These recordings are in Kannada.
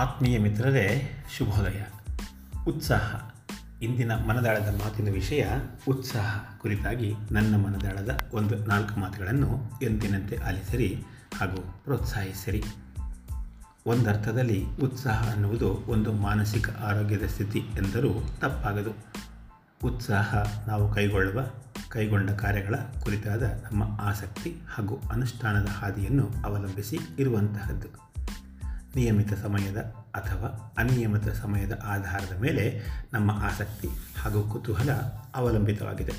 ಆತ್ಮೀಯ ಮಿತ್ರರೇ, ಶುಭೋದಯ. ಉತ್ಸಾಹ. ಇಂದಿನ ಮನದಾಳದ ಮಾತಿನ ವಿಷಯ ಉತ್ಸಾಹ ಕುರಿತಾಗಿ ನನ್ನ ಮನದಾಳದ ಒಂದು ನಾಲ್ಕು ಮಾತುಗಳನ್ನು ಎಂದಿನಂತೆ ಆಲಿಸಿರಿ ಹಾಗೂ ಪ್ರೋತ್ಸಾಹಿಸಿರಿ. ಒಂದರ್ಥದಲ್ಲಿ ಉತ್ಸಾಹ ಅನ್ನುವುದು ಒಂದು ಮಾನಸಿಕ ಆರೋಗ್ಯದ ಸ್ಥಿತಿ ಎಂದರೂ ತಪ್ಪಾಗದು. ಉತ್ಸಾಹ ನಾವು ಕೈಗೊಳ್ಳುವ, ಕೈಗೊಂಡ ಕಾರ್ಯಗಳ ಕುರಿತಾದ ನಮ್ಮ ಆಸಕ್ತಿ ಹಾಗೂ ಅನುಷ್ಠಾನದ ಹಾದಿಯನ್ನು ಅವಲಂಬಿಸಿ ಇರುವಂತಹದ್ದು. ನಿಯಮಿತ ಸಮಯದ ಅಥವಾ ಅನಿಯಮಿತ ಸಮಯದ ಆಧಾರದ ಮೇಲೆ ನಮ್ಮ ಆಸಕ್ತಿ ಹಾಗೂ ಕುತೂಹಲ ಅವಲಂಬಿತವಾಗಿದೆ.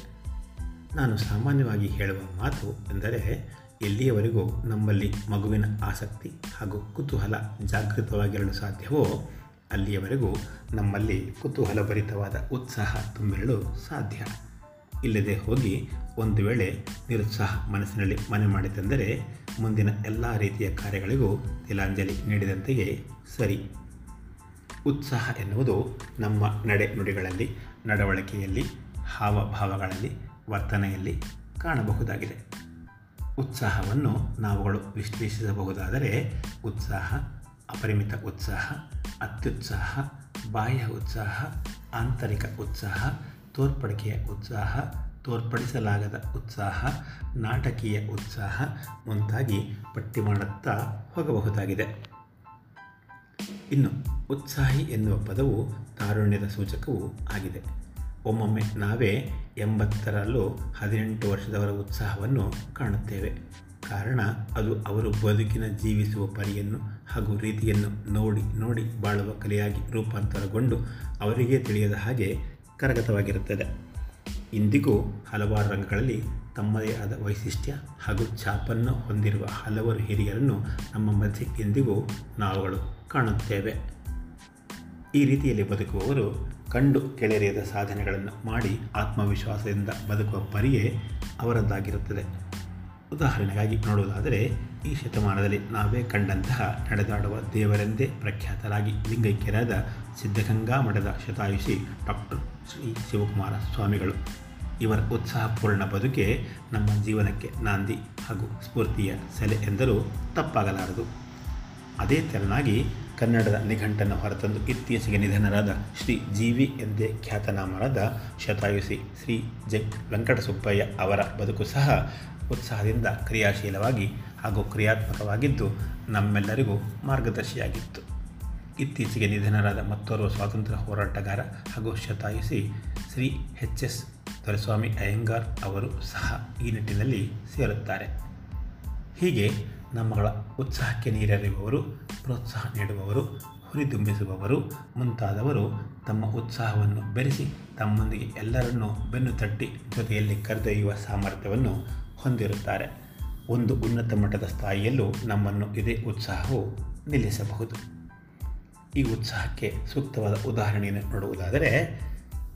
ನಾನು ಸಾಮಾನ್ಯವಾಗಿ ಹೇಳುವ ಮಾತು ಎಂದರೆ ಎಲ್ಲಿಯವರೆಗೂ ನಮ್ಮಲ್ಲಿ ಮಗುವಿನ ಆಸಕ್ತಿ ಹಾಗೂ ಕುತೂಹಲ ಜಾಗೃತವಾಗಿರಲು ಸಾಧ್ಯವೋ, ಅಲ್ಲಿಯವರೆಗೂ ನಮ್ಮಲ್ಲಿ ಕುತೂಹಲಭರಿತವಾದ ಉತ್ಸಾಹ ತುಂಬಿರಲು ಸಾಧ್ಯ. ಇಲ್ಲದೆ ಹೋಗಿ ಒಂದು ವೇಳೆ ನಿರುತ್ಸಾಹ ಮನಸ್ಸಿನಲ್ಲಿ ಮನೆ ಮಾಡಿತೆಂದರೆ ಮುಂದಿನ ಎಲ್ಲ ರೀತಿಯ ಕಾರ್ಯಗಳಿಗೂ ತಿಲಾಂಜಲಿ ನೀಡಿದಂತೆಯೇ ಸರಿ. ಉತ್ಸಾಹ ಎನ್ನುವುದು ನಮ್ಮ ನಡೆ ನುಡಿಗಳಲ್ಲಿ ನಡವಳಿಕೆಯಲ್ಲಿ, ಹಾವಭಾವಗಳಲ್ಲಿ, ವರ್ತನೆಯಲ್ಲಿ ಕಾಣಬಹುದಾಗಿದೆ. ಉತ್ಸಾಹವನ್ನು ನಾವುಗಳು ವಿಶ್ಲೇಷಿಸಬಹುದಾದರೆ ಉತ್ಸಾಹ, ಅಪರಿಮಿತ ಉತ್ಸಾಹ, ಅತ್ಯುತ್ಸಾಹ, ಬಾಹ್ಯ ಉತ್ಸಾಹ, ಆಂತರಿಕ ಉತ್ಸಾಹ, ತೋರ್ಪಡಿಕೆಯ ಉತ್ಸಾಹ ತೋರ್ಪಡಿಸಲಾಗದ ಉತ್ಸಾಹ, ನಾಟಕೀಯ ಉತ್ಸಾಹ ಮುಂತಾಗಿ ಪಟ್ಟಿ ಮಾಡುತ್ತಾ ಹೋಗಬಹುದಾಗಿದೆ. ಇನ್ನು ಉತ್ಸಾಹಿ ಎನ್ನುವ ಪದವು ತಾರುಣ್ಯದ ಸೂಚಕವೂ ಆಗಿದೆ. ಒಮ್ಮೊಮ್ಮೆ ನಾವೇ ಎಂಬತ್ತರಲ್ಲೂ ಹದಿನೆಂಟು ವರ್ಷದವರ ಉತ್ಸಾಹವನ್ನು ಕಾಣುತ್ತೇವೆ. ಕಾರಣ ಅದು ಅವರು ಬದುಕಿನ ಜೀವಿಸುವ ಪರಿಯನ್ನು ಹಾಗೂ ರೀತಿಯನ್ನು ನೋಡಿ ನೋಡಿ ಬಾಳುವ ಕಲೆಯಾಗಿ ರೂಪಾಂತರಗೊಂಡು ಅವರಿಗೆ ತಿಳಿಯದ ಹಾಗೆ ಕರಗತವಾಗಿರುತ್ತದೆ. ಇಂದಿಗೂ ಹಲವಾರು ರಂಗಗಳಲ್ಲಿ ತಮ್ಮದೇ ಆದ ವೈಶಿಷ್ಟ್ಯ ಹಾಗೂ ಛಾಪನ್ನು ಹೊಂದಿರುವ ಹಲವಾರು ಹಿರಿಯರನ್ನು ನಮ್ಮ ಮಧ್ಯೆ ಎಂದಿಗೂ ನಾವುಗಳು ಕಾಣುತ್ತೇವೆ. ಈ ರೀತಿಯಲ್ಲಿ ಬದುಕುವವರು ಕಂಡು ಕೆಳರಿಯದ ಸಾಧನೆಗಳನ್ನು ಮಾಡಿ ಆತ್ಮವಿಶ್ವಾಸದಿಂದ ಬದುಕುವ ಪರಿಯೇ ಅವರದ್ದಾಗಿರುತ್ತದೆ. ಉದಾಹರಣೆಗಾಗಿ ನೋಡುವುದಾದರೆ ಈ ಶತಮಾನದಲ್ಲಿ ನಾವೇ ಕಂಡಂತಹ ನಡೆದಾಡುವ ದೇವರೆಂದೇ ಪ್ರಖ್ಯಾತರಾಗಿ ಲಿಂಗೈಕ್ಯರಾದ ಸಿದ್ಧಗಂಗಾ ಮಠದ ಶತಾಯುಷಿ ಡಾಕ್ಟರ್ ಶ್ರೀ ಶಿವಕುಮಾರ ಸ್ವಾಮಿಗಳು. ಇವರ ಉತ್ಸಾಹಪೂರ್ಣ ಬದುಕೆ ನಮ್ಮ ಜೀವನಕ್ಕೆ ನಾಂದಿ ಹಾಗೂ ಸ್ಫೂರ್ತಿಯ ಸೆಲೆ ಎಂದರೂ ತಪ್ಪಾಗಲಾರದು. ಅದೇ ತೆರನಾಗಿ ಕನ್ನಡದ ನಿಘಂಟನ್ನು ಹೊರತಂದು ಇತ್ತೀಚೆಗೆ ನಿಧನರಾದ ಶ್ರೀ ಜಿ ವಿ ಎಂದೇ ಖ್ಯಾತನಾಮರಾದ ಶತಾಯುಷಿ ಶ್ರೀ ಜೆ ವೆಂಕಟಸುಬ್ಬಯ್ಯ ಅವರ ಬದುಕು ಸಹ ಉತ್ಸಾಹದಿಂದ ಕ್ರಿಯಾಶೀಲವಾಗಿ ಹಾಗೂ ಕ್ರಿಯಾತ್ಮಕವಾಗಿದ್ದು ನಮ್ಮೆಲ್ಲರಿಗೂ ಮಾರ್ಗದರ್ಶಿಯಾಗಿತ್ತು. ಇತ್ತೀಚೆಗೆ ನಿಧನರಾದ ಮತ್ತೋರ್ವ ಸ್ವಾತಂತ್ರ್ಯ ಹೋರಾಟಗಾರ ಹಾಗೂ ಶತಾಯುಷಿ ಶ್ರೀ ಎಚ್ ಎಸ್ ದೊರೆಸ್ವಾಮಿ ಅಯ್ಯಂಗಾರ್ ಅವರು ಸಹ ಈ ನಿಟ್ಟಿನಲ್ಲಿ ಸೇರುತ್ತಾರೆ. ಹೀಗೆ ನಮ್ಮಗಳ ಉತ್ಸಾಹಕ್ಕೆ ನೀರೆರೆಯುವವರು, ಪ್ರೋತ್ಸಾಹ ನೀಡುವವರು, ಹುರಿದುಂಬಿಸುವವರು, ಮುಂತಾದವರು ತಮ್ಮ ಉತ್ಸಾಹವನ್ನು ಬೆರೆಸಿ ತಮ್ಮೊಂದಿಗೆ ಎಲ್ಲರನ್ನೂ ಬೆನ್ನು ತಟ್ಟಿ ಜೊತೆಯಲ್ಲಿ ಕರೆದೊಯ್ಯುವ ಸಾಮರ್ಥ್ಯವನ್ನು ಹೊಂದಿರುತ್ತಾರೆ. ಒಂದು ಉನ್ನತ ಮಟ್ಟದ ಸ್ಥಾಯಿಯಲ್ಲೂ ನಮ್ಮನ್ನು ಇದೇ ಉತ್ಸಾಹವು ನಿಲ್ಲಿಸಬಹುದು. ಈ ಉತ್ಸಾಹಕ್ಕೆ ಸೂಕ್ತವಾದ ಉದಾಹರಣೆಯನ್ನು ನೋಡುವುದಾದರೆ,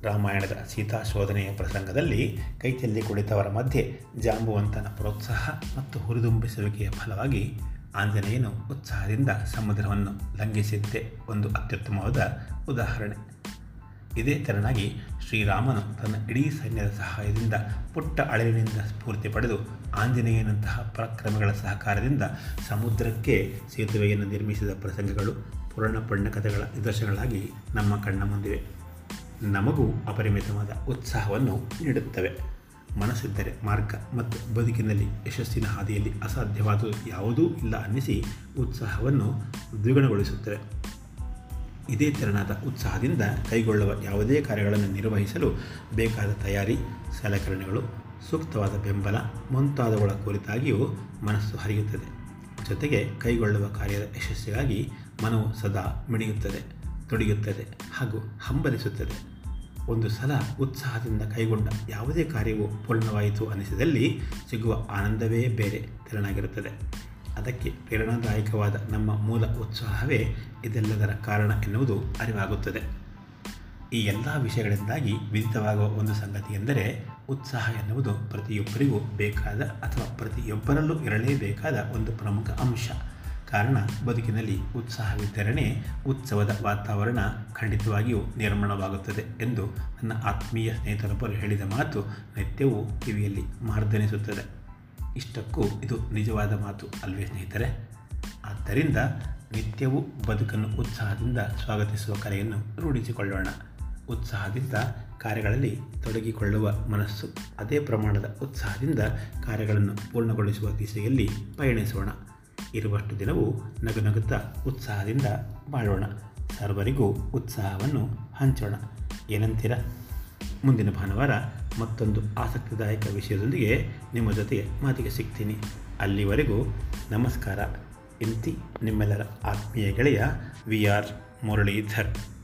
ರಾಮಾಯಣದ ಸೀತಾ ಶೋಧನೆಯ ಪ್ರಸಂಗದಲ್ಲಿ ಕೈಚಲ್ಲಿ ಕುಳಿತವರ ಮಧ್ಯೆ ಜಾಂಬುವಂತನ ಪ್ರೋತ್ಸಾಹ ಮತ್ತು ಹುರಿದುಂಬಿಸುವಿಕೆಯ ಫಲವಾಗಿ ಆಂಜನೇಯನು ಉತ್ಸಾಹದಿಂದ ಸಮುದ್ರವನ್ನು ಲಂಘಿಸಿದ್ದೇ ಒಂದು ಅತ್ಯುತ್ತಮವಾದ ಉದಾಹರಣೆ. ಇದೇ ತೆರನಾಗಿ ಶ್ರೀರಾಮನು ತನ್ನ ಇಡೀ ಸೈನ್ಯದ ಸಹಾಯದಿಂದ ಪುಟ್ಟ ಅಳಿವಿನಿಂದ ಸ್ಫೂರ್ತಿ ಪಡೆದು ಆಂಜನೇಯನಂತಹ ಪರಾಕ್ರಮಗಳ ಸಹಕಾರದಿಂದ ಸಮುದ್ರಕ್ಕೆ ಸೇತುವೆಯನ್ನು ನಿರ್ಮಿಸಿದ ಪ್ರಸಂಗಗಳು ಪುರಾಣ ಪುಣ್ಯ ಕಥೆಗಳ ನಿದರ್ಶನಗಳಾಗಿ ನಮ್ಮ ಕಣ್ಣ ಮುಂದಿವೆ. ನಮಗೂ ಅಪರಿಮಿತವಾದ ಉತ್ಸಾಹವನ್ನು ನೀಡುತ್ತವೆ. ಮನಸ್ಸಿದ್ದರೆ ಮಾರ್ಗ ಮತ್ತು ಬದುಕಿನಲ್ಲಿ ಯಶಸ್ಸಿನ ಹಾದಿಯಲ್ಲಿ ಅಸಾಧ್ಯವಾದ ಯಾವುದೂ ಇಲ್ಲ ಅನ್ನಿಸಿ ಉತ್ಸಾಹವನ್ನು ದ್ವಿಗುಣಗೊಳಿಸುತ್ತವೆ. ಇದೇ ತೆರನಾದ ಉತ್ಸಾಹದಿಂದ ಕೈಗೊಳ್ಳುವ ಯಾವುದೇ ಕಾರ್ಯಗಳನ್ನು ನಿರ್ವಹಿಸಲು ಬೇಕಾದ ತಯಾರಿ, ಸಲಕರಣೆಗಳು, ಸೂಕ್ತವಾದ ಬೆಂಬಲ, ಮುಂತಾದವುಗಳ ಕುರಿತಾಗಿಯೂ ಮನಸ್ಸು ಹರಿಯುತ್ತದೆ. ಜೊತೆಗೆ ಕೈಗೊಳ್ಳುವ ಕಾರ್ಯದ ಯಶಸ್ಸಿಗಾಗಿ ಮನವು ಸದಾ ಮಿಡಿಯುತ್ತದೆ ತೊಡಗುತ್ತದೆ ಹಾಗೂ ಹಂಬಲಿಸುತ್ತದೆ. ಒಂದು ಸಲ ಉತ್ಸಾಹದಿಂದ ಕೈಗೊಂಡ ಯಾವುದೇ ಕಾರ್ಯವು ಪೂರ್ಣವಾಯಿತು ಅನಿಸಿದಲ್ಲಿ ಸಿಗುವ ಆನಂದವೇ ಬೇರೆ, ತೆರನಾಗಿರುತ್ತದೆ. ಅದಕ್ಕೆ ಪ್ರೇರಣಾದಾಯಕವಾದ ನಮ್ಮ ಮೂಲ ಉತ್ಸಾಹವೇ ಇದೆಲ್ಲದರ ಕಾರಣ ಎನ್ನುವುದು ಅರಿವಾಗುತ್ತದೆ. ಈ ಎಲ್ಲ ವಿಷಯಗಳಿಂದಾಗಿ ವಿದಿತವಾಗುವ ಒಂದು ಸಂಗತಿ ಎಂದರೆ ಉತ್ಸಾಹ ಎನ್ನುವುದು ಪ್ರತಿಯೊಬ್ಬರಿಗೂ ಬೇಕಾದ ಅಥವಾ ಪ್ರತಿಯೊಬ್ಬರಲ್ಲೂ ಇರಲೇಬೇಕಾದ ಒಂದು ಪ್ರಮುಖ ಅಂಶ. ಕಾರಣ ಬದುಕಿನಲ್ಲಿ ಉತ್ಸಾಹವಿದ್ದರೇ ಉತ್ಸವದ ವಾತಾವರಣ ಖಂಡಿತವಾಗಿಯೂ ನಿರ್ಮಾಣವಾಗುತ್ತದೆ ಎಂದು ನನ್ನ ಆತ್ಮೀಯ ಸ್ನೇಹಿತರೊಬ್ಬರು ಹೇಳಿದ ಮಾತು ನಿತ್ಯವೂ ಕಿವಿಯಲ್ಲಿ ಮಾರ್ದನಿಸುತ್ತದೆ. ಇಷ್ಟಕ್ಕೂ ಇದು ನಿಜವಾದ ಮಾತು ಅಲ್ವೇ ಸ್ನೇಹಿತರೆ? ಆದ್ದರಿಂದ ನಿತ್ಯವೂ ಬದುಕನ್ನು ಉತ್ಸಾಹದಿಂದ ಸ್ವಾಗತಿಸುವ ಕರೆಯನ್ನು ರೂಢಿಸಿಕೊಳ್ಳೋಣ. ಉತ್ಸಾಹದಿಂದ ಕಾರ್ಯಗಳಲ್ಲಿ ತೊಡಗಿಕೊಳ್ಳುವ ಮನಸ್ಸು, ಅದೇ ಪ್ರಮಾಣದ ಉತ್ಸಾಹದಿಂದ ಕಾರ್ಯಗಳನ್ನು ಪೂರ್ಣಗೊಳಿಸುವ ದಿಸೆಯಲ್ಲಿ ಪಯಣಿಸೋಣ. ಇರುವಷ್ಟು ದಿನವೂ ನಗು ನಗುತ್ತಾ ಉತ್ಸಾಹದಿಂದ ಬಾಳೋಣ. ಸರ್ವರಿಗೂ ಉತ್ಸಾಹವನ್ನು ಹಂಚೋಣ. ಏನಂತೀರ? ಮುಂದಿನ ಭಾನುವಾರ ಮತ್ತೊಂದು ಆಸಕ್ತಿದಾಯಕ ವಿಷಯದೊಂದಿಗೆ ನಿಮ್ಮ ಜೊತೆಗೆ ಮಾತಿಗೆ ಸಿಗ್ತೀನಿ. ಅಲ್ಲಿವರೆಗೂ ನಮಸ್ಕಾರ. ಇಂತಿ ನಿಮ್ಮೆಲ್ಲರ ಆತ್ಮೀಯ ಗೆಳೆಯ ವಿ ಆರ್ ಮುರಳೀಧರ್.